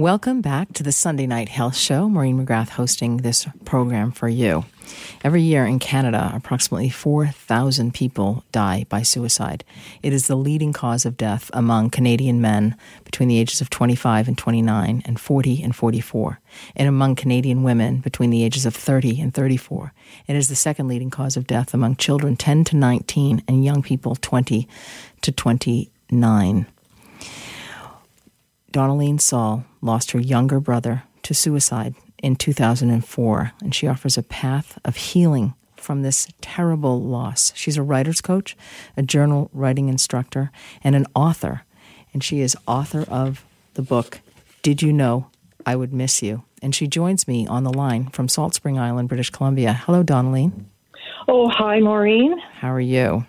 Welcome back to the Sunday Night Health Show. Maureen McGrath hosting this program for you. Every year in Canada, approximately 4,000 people die by suicide. It is the leading cause of death among Canadian men between the ages of 25 and 29 and 40 and 44, and among Canadian women between the ages of 30 and 34. It is the second leading cause of death among children 10 to 19 and young people 20 to 29. Donaline Saul lost her younger brother to suicide in 2004, and she offers a path of healing from this terrible loss. She's a writer's coach, a journal writing instructor, and an author. And she is author of the book, Did You Know I Would Miss You? And she joins me on the line from Salt Spring Island, British Columbia. Hello, Donaline. Oh, hi, Maureen. How are you?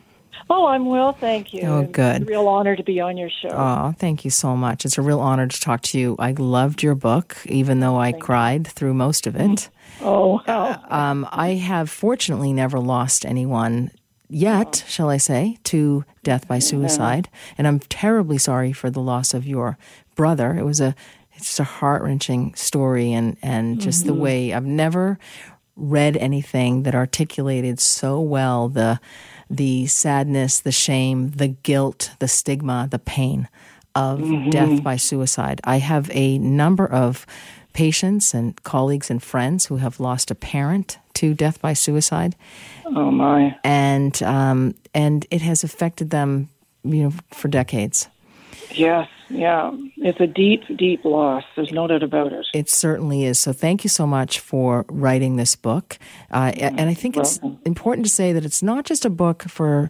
Oh, I'm well, thank you. Oh, good. It's a real honor to be on your show. Oh, thank you so much. It's a real honor to talk to you. I loved your book, even though I Thank cried through most of it. Oh, wow. Um, I have fortunately never lost anyone yet, shall I say, to death by suicide, and I'm terribly sorry for the loss of your brother. It was a it's just a heart wrenching story, and and just the way I've never read anything that articulated so well the the sadness, the shame, the guilt, the stigma, the pain of death by suicide. I have a number of patients and colleagues and friends who have lost a parent to death by suicide, oh, my. and um, and it has affected them, you know, for decades. Yes, yeah. It's a deep, deep loss. There's no doubt about it. It certainly is. So thank you so much for writing this book. Uh, and I think it's welcome. important to say that it's not just a book for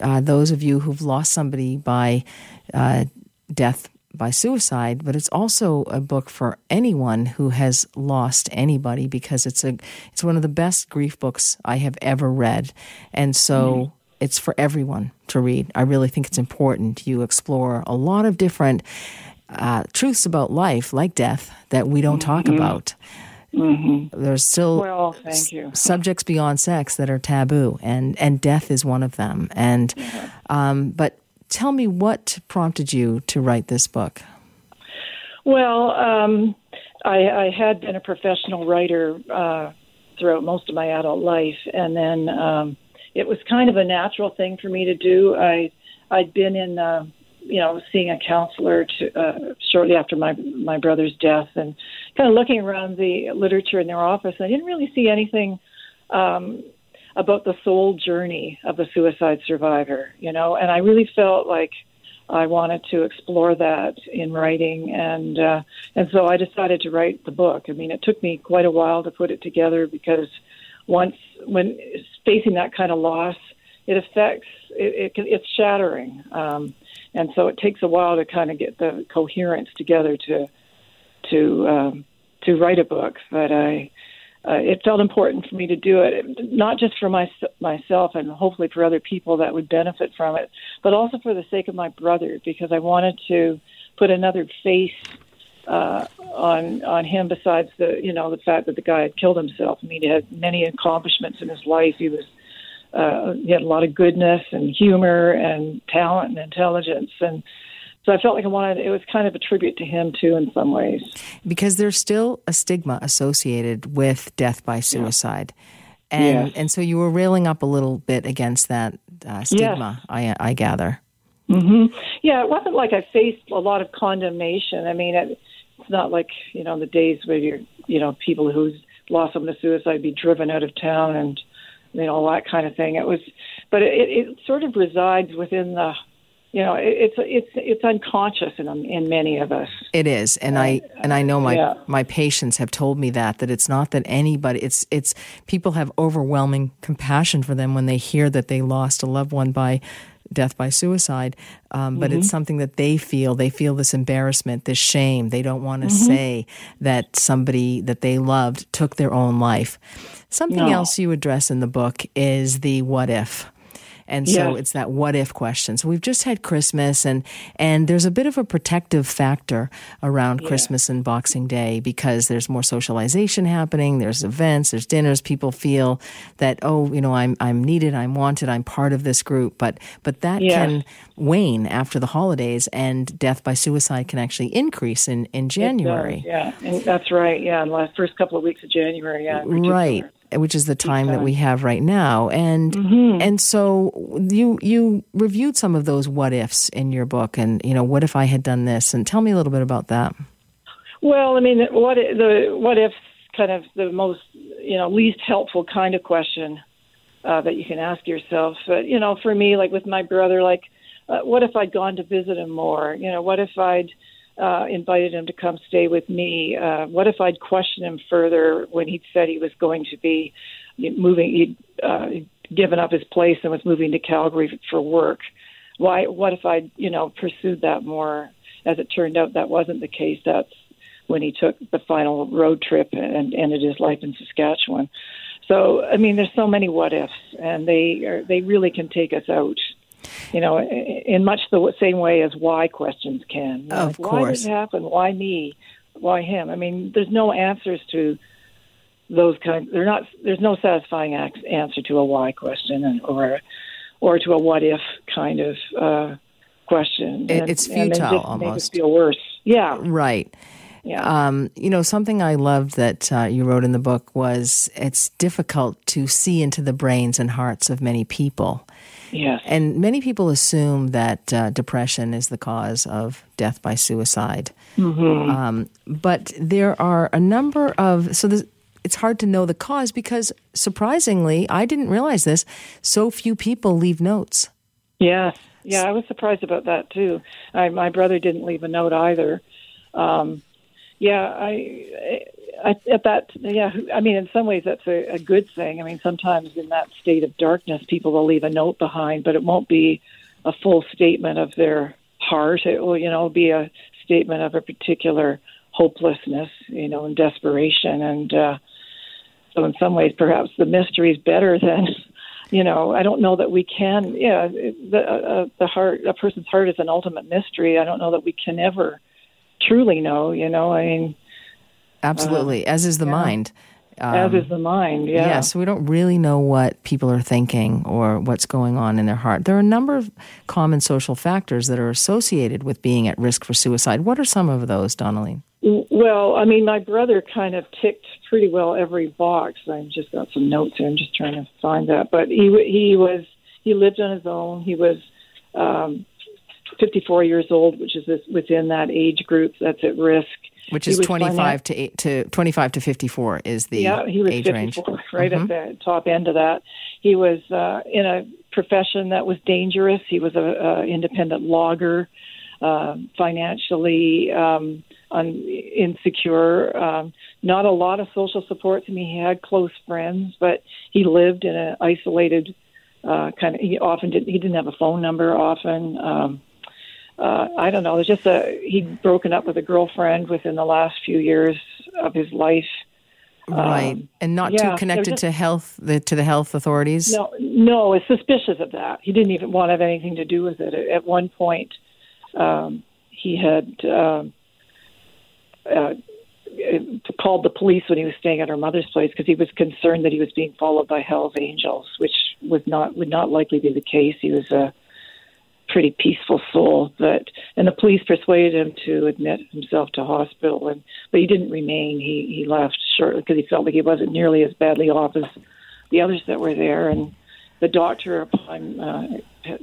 uh, those of you who've lost somebody by uh, death by suicide, but it's also a book for anyone who has lost anybody because it's a it's one of the best grief books I have ever read, and so it's for everyone to read. I really think it's important. You explore a lot of different uh, truths about life, like death, that we don't talk about. There's still Well, thank you. subjects beyond sex that are taboo, and and death is one of them. And um, but tell me what prompted you to write this book. Well, um, I, I had been a professional writer uh, throughout most of my adult life, and then um, it was kind of a natural thing for me to do. I I'd been in, uh, you know, seeing a counselor to, uh, shortly after my my brother's death, and kind of looking around the literature in their office. I didn't really see anything um, about the soul journey of the suicide survivor, you know, and I really felt like I wanted to explore that in writing, and uh, and so I decided to write the book. I mean, it took me quite a while to put it together because once when facing that kind of loss, it affects it, it can, it's shattering, um, and so it takes a while to kind of get the coherence together to to um, to write a book. But I uh, it felt important for me to do it, not just for my, myself and hopefully for other people that would benefit from it, but also for the sake of my brother, because I wanted to put another face uh, on on him besides the you know the fact that the guy had killed himself. I mean, he had many accomplishments in his life. He was uh, he had a lot of goodness and humor and talent and intelligence and. So I felt like I wanted it was kind of a tribute to him too in some ways. because there's still a stigma associated with death by suicide. And Yes. and so you were railing up a little bit against that uh, stigma, I, I gather. Hmm Yeah, it wasn't like I faced a lot of condemnation. I mean, it, it's not like you know the days where you're you know people who's lost someone to suicide be driven out of town and you know all that kind of thing. It was, but it, it sort of resides within the, you know, it, it's it's it's unconscious in in many of us. It is, and I and I know my yeah. my patients have told me that that it's not that anybody. It's it's people have overwhelming compassion for them when they hear that they lost a loved one by death by suicide, um, but it's something that they feel. They feel this embarrassment, this shame. They don't want to say that somebody that they loved took their own life. Something No. else you address in the book is the what if. And so Yes. it's that what if question. So we've just had Christmas and and there's a bit of a protective factor around Christmas and Boxing Day because there's more socialization happening, there's events, there's dinners, people feel that oh, you know, I'm I'm needed, I'm wanted, I'm part of this group, but but that Yes. can wane after the holidays and death by suicide can actually increase in in January. Does, yeah, and that's right. Yeah, in the last first couple of weeks of January. Yeah, right which is the time that we have right now and Mm-hmm. and so you you reviewed some of those what ifs in your book and you know what if i had done this and tell me a little bit about that Well, I mean, what the what if kind of the most you know least helpful kind of question uh, that you can ask yourself. But you know, for me, like with my brother, like uh, what if I'd gone to visit him more? You know, what if I'd uh, invited him to come stay with me? Uh, what if I'd questioned him further when he said he was going to be moving? He'd uh, given up his place and was moving to Calgary for work. Why? What if I'd you know pursued that more? As it turned out, that wasn't the case. That's when he took the final road trip and ended his life in Saskatchewan. So, I mean, there's so many what ifs, and they are, they really can take us out. You know, in much the same way as why questions can. You know, Of like, Why did it happen? Why me? Why him? I mean, there's no answers to those kind. They're not. There's no satisfying answer to a why question, and or or to a what if kind of uh, question. It- And- it's and futile make us almost. feel worse. Yeah. right Yeah. um, you know something i loved that uh, you wrote in the book was it's difficult to see into the brains and hearts of many people yes. And many people assume that uh, depression is the cause of death by suicide. Um, but there are a number of, so this, it's hard to know the cause because surprisingly, I didn't realize this, so few people leave notes. Yes. Yeah, I was surprised about that too. I, my brother didn't leave a note either. Um, yeah, I, At that. Yeah, I mean, in some ways that's a, a good thing. I mean, sometimes in that state of darkness, people will leave a note behind, but it won't be a full statement of their heart. It will, you know, be a statement of a particular hopelessness, you know, and desperation. And uh, so, in some ways, perhaps the mystery is better than you know, I don't know that we can. Yeah, the uh, the heart, a person's heart is an ultimate mystery. I don't know that we can ever truly know. You know, I mean, Absolutely, as is the mind. as is the mind. Yeah. Yeah, so we don't really know what people are thinking or what's going on in their heart. There are a number of common social factors that are associated with being at risk for suicide. What are some of those, Donnaline? Well, I mean, my brother kind of ticked pretty well every box. I've just got some notes here. I'm just trying to find that. But he he was he lived on his own. He was um, 54 years old, which is within that age group that's at risk. Which is 25 to, eight, to 25 to 54 is the yeah, he was age 54, range. Mm-hmm. right at the top end of that. He was uh, in a profession that was dangerous. He was a, independent logger, uh, financially um, un- insecure. Um, not a lot of social support. I mean, he had close friends, but he lived in an isolated uh, kind of. He often didn't. He didn't have a phone number. Often. Um, uh, I don't know. There's just a he'd broken up with a girlfriend within the last few years of his life. Right. Um, and not yeah, too connected just- to health the, to the health authorities. No, no, is suspicious of that. He didn't even want to have anything to do with it. At one point, um, he had um, uh, called the police when he was staying at her mother's place because he was concerned that he was being followed by Hell's Angels, which was not would not likely be the case. He was a pretty peaceful soul, but and the police persuaded him to admit himself to hospital, and but he didn't remain. He he left shortly because he felt like he wasn't nearly as badly off as the others that were there, and the doctor upon, uh,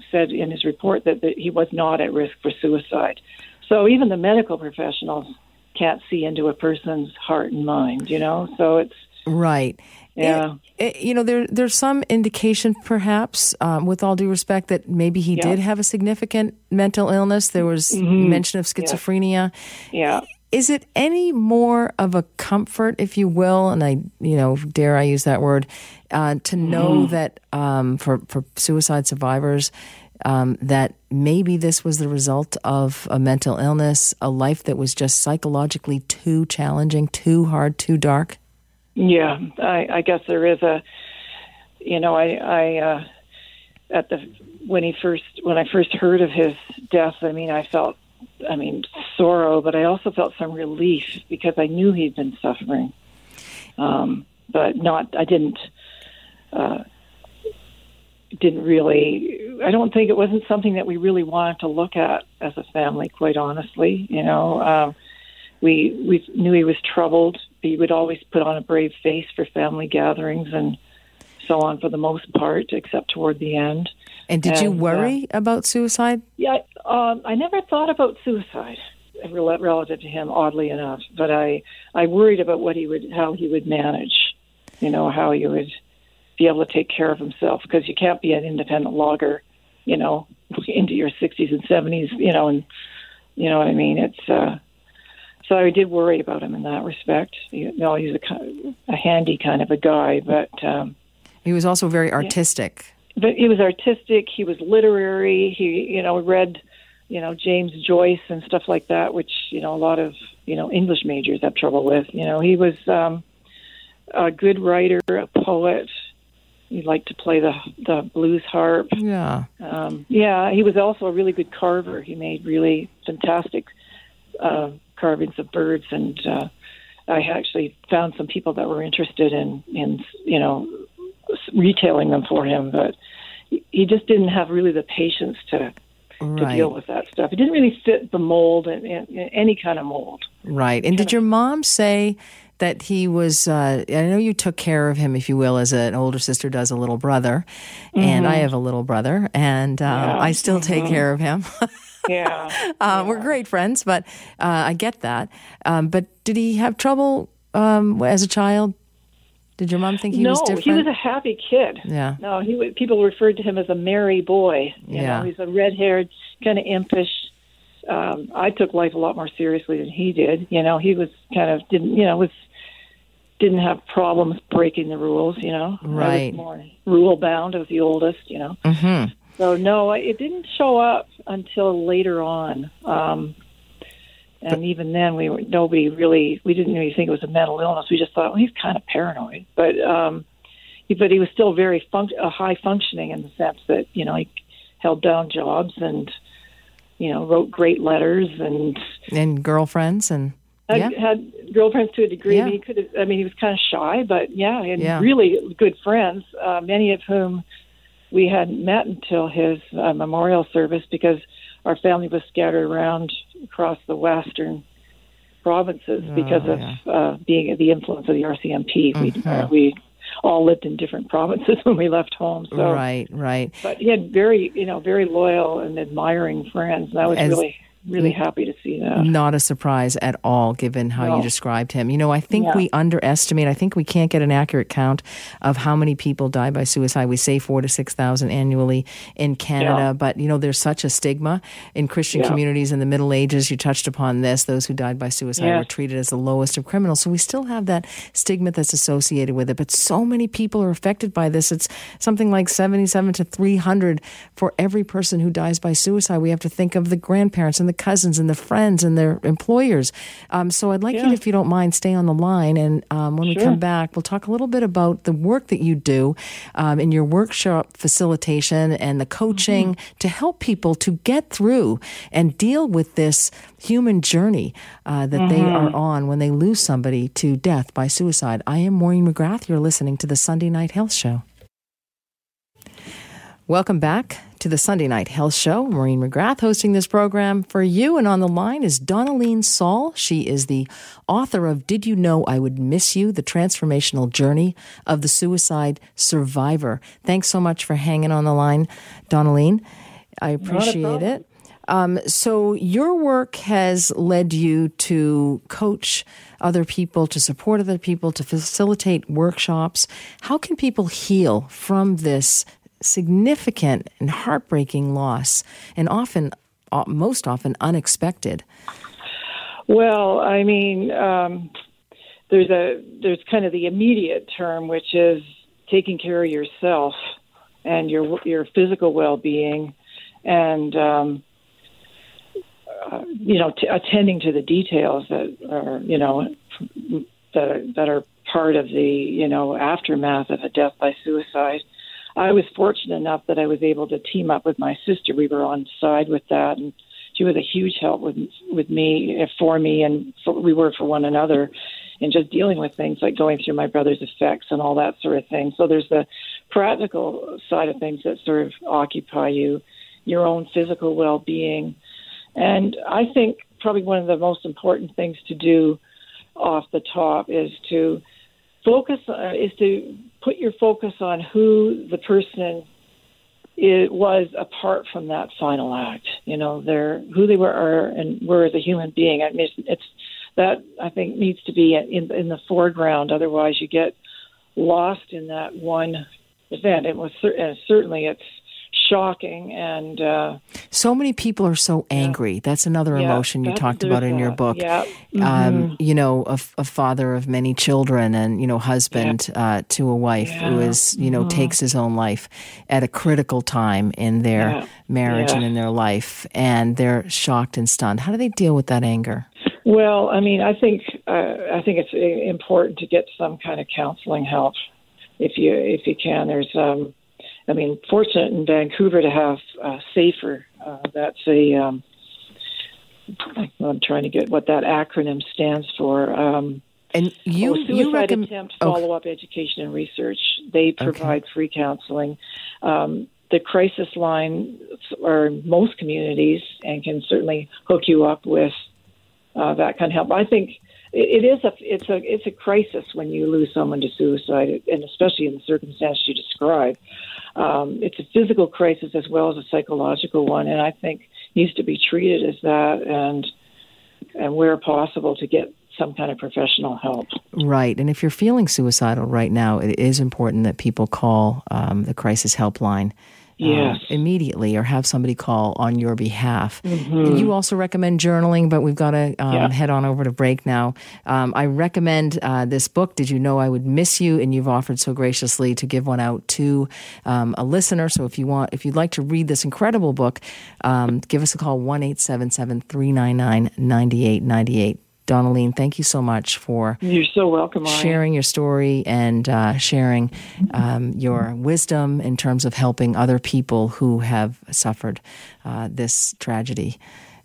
said in his report that, that he was not at risk for suicide. So even the medical professionals can't see into a person's heart and mind, you know. So it's Right. Yeah. It- it- you know, there there's some indication, perhaps, um, with all due respect, that maybe he Yeah. did have a significant mental illness. There was mention of schizophrenia. yeah, Is it any more of a comfort, if you will, and I, you know, dare I use that word, uh, to know that um, for for suicide survivors, um, that maybe this was the result of a mental illness, a life that was just psychologically too challenging, too hard, too dark. Yeah. I, I guess there is a, you know, I I uh, at the when he first when I first heard of his death, I mean, I felt, I mean, sorrow, but I also felt some relief because I knew he'd been suffering, um, but not. I didn't. Uh, didn't really i don't think it wasn't something that we really wanted to look at as a family quite honestly you know um we we knew he was troubled. He would always put on a brave face for family gatherings and so on for the most part except toward the end. And did and, you uh, worry uh, about suicide? Yeah um i never thought about suicide relative to him oddly enough. But i i worried about what he would how he would manage you know how he would be able to take care of himself because you can't be an independent logger, you know, into your 60s and 70s, you know, and you know what I mean. It's uh, so I did worry about him in that respect. You know, he's a a handy kind of a guy, but um, he was also very artistic. Yeah. But he was artistic. He was literary. He, you know, read, you know, James Joyce and stuff like that, which you know a lot of you know English majors have trouble with. You know, he was um, a good writer, a poet, he liked to play the the blues harp. Yeah. Um, yeah, he was also a really good carver. He made really fantastic uh, carvings of birds, and uh, I actually found some people that were interested in in you know retailing them for him, but he just didn't have really the patience to right. to deal with that stuff. It didn't really fit the mold and, any kind of mold. Right. And did your mom say that he was, uh, I know you took care of him, if you will, as an older sister does a little brother. Mm-hmm. And I mm-hmm. have a little brother, and uh, yeah. I still take mm-hmm. care of him. yeah. Uh, yeah. We're great friends, but uh, I get that. Um, but did he have trouble um, as a child? Did your mom think he no, was different? No, he was a happy kid. Yeah. No, he people referred to him as a merry boy. You yeah. Know, he's a red-haired, kind of impish. Um, I took life a lot more seriously than he did. You know, he was kind of didn't. You know, was didn't have problems breaking the rules. You know, right? More rule bound. I was the oldest. You know, mm-hmm. So no, it didn't show up until later on. Um, and even then, we were nobody really we didn't really think it was a mental illness. We just thought well, he's kind of paranoid, but um, he, but he was still very func- uh, high functioning in the sense that you know he held down jobs and you know wrote great letters and and girlfriends and yeah. had girlfriends to a degree. Yeah. He could have, I mean, he was kind of shy, but yeah, and yeah. really good friends, uh, many of whom we hadn't met until his uh, memorial service because our family was scattered around across the western provinces oh, because of yeah. uh, being the influence of the RCMP. Mm-hmm. We, uh, we all lived in different provinces when we left home. So, right, right. But he had very, you know, very loyal and admiring friends. And that was As, really really happy to see that. Not a surprise at all, given how no. you described him. You know, I think yeah. we underestimate. I think we can't get an accurate count of how many people die by suicide. We say four to six thousand annually in Canada, yeah. but you know, there's such a stigma in Christian yeah. communities in the Middle Ages. You touched upon this; those who died by suicide yes. were treated as the lowest of criminals. So we still have that stigma that's associated with it. But so many people are affected by this. It's something like seventy-seven to three hundred for every person who dies by suicide. We have to think of the grandparents and the cousins and the friends and their employers. Um, so I'd like yeah. you, if you don't mind, stay on the line. And um, when sure. we come back, we'll talk a little bit about the work that you do um, in your workshop facilitation and the coaching mm-hmm. to help people to get through and deal with this human journey uh, that mm-hmm. they are on when they lose somebody to death by suicide. I am Maureen McGrath. You're listening to the Sunday Night Health Show. Welcome back to the Sunday Night Health Show. Maureen McGrath hosting this program for you. And on the line is Dawnalene Saul. She is the author of Did You Know I Would Miss You? The Transformational Journey of the Suicide Survivor. Thanks so much for hanging on the line, Dawnalene. I appreciate it. Um, so, your work has led you to coach other people, to support other people, to facilitate workshops. How can people heal from this significant and heartbreaking loss, and often, uh, most often, unexpected? Well, I mean, um, there's a there's kind of the immediate term, which is taking care of yourself and your your physical well being, and um, uh, you know, t- attending to the details that are you know that are, that are part of the you know aftermath of a death by suicide. I was fortunate enough that I was able to team up with my sister. We were on side with that, and she was a huge help with with me for me, and for, we were for one another in just dealing with things like going through my brother's effects and all that sort of thing. So there's the practical side of things that sort of occupy you, your own physical well-being, and I think probably one of the most important things to do off the top is to focus uh, is to put your focus on who the person it was apart from that final act. You know, their who they were are, and were as a human being. I mean, it's that I think needs to be in in the foreground. Otherwise, you get lost in that one event. It was certainly it's shocking and uh, so many people are so angry yeah. that's another yeah, emotion you talked about in your book yeah. Um, mm-hmm. um, you know a, a, father of many children and you know husband yeah. uh, to a wife who is you know mm-hmm. takes his own life at a critical time in their marriage and in their life and they're shocked and stunned how do they deal with that anger well i mean i think uh, i think it's uh, important to get some kind of counseling help if you if you can there's um I mean, fortunate in Vancouver to have uh, Safer. Uh, that's a um, I'm trying to get what that acronym stands for. Um, and you, oh, suicide you recommend attempt follow up education and research. They provide okay. free counseling. Um, the crisis line are most communities and can certainly hook you up with uh, that kind of help. I think it is a it's a it's a crisis when you lose someone to suicide, and especially in the circumstance you describe. Um, it's a physical crisis as well as a psychological one, and I think needs to be treated as that, and and where possible to get some kind of professional help. Right, and if you're feeling suicidal right now, it is important that people call um, the crisis helpline yes. Uh, immediately or have somebody call on your behalf. Mm-hmm. You also recommend journaling, but we've got to um, yeah. head on over to break now. Um, I recommend uh, this book, Did You Know I Would Miss You? And you've offered so graciously to give one out to um, a listener. So if you want, if you'd like to read this incredible book, um, give us a call 1 877 399 9898. Donaline, thank you so much for you're so welcome sharing your story and uh, sharing um, your wisdom in terms of helping other people who have suffered uh, this tragedy.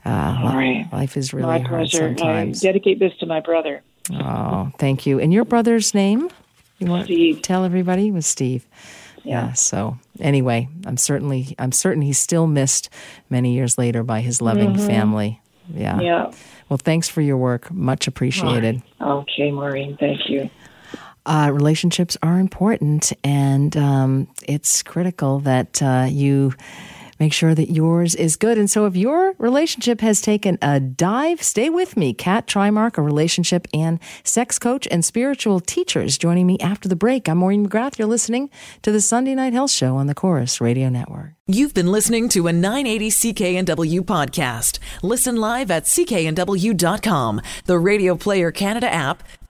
Uh, right. Life is really my hard pleasure. sometimes. I dedicate this to my brother. Oh, thank you. And your brother's name? You want Steve. to tell everybody? It was Steve. Yeah. yeah. So anyway, I'm certainly I'm certain he's still missed many years later by his loving mm-hmm. family. Yeah. Yeah. Well, thanks for your work. Much appreciated. Okay, Maureen. Thank you. Uh, relationships are important, and um, it's critical that uh, you make sure that yours is good. And so if your relationship has taken a dive, stay with me. Kat Trimark, a relationship and sex coach and spiritual teacher, is joining me after the break. I'm Maureen McGrath. You're listening to the Sunday Night Health Show on the Corus Radio Network. You've been listening to a 980 CKNW podcast. Listen live at cknw.com, the Radio Player Canada app,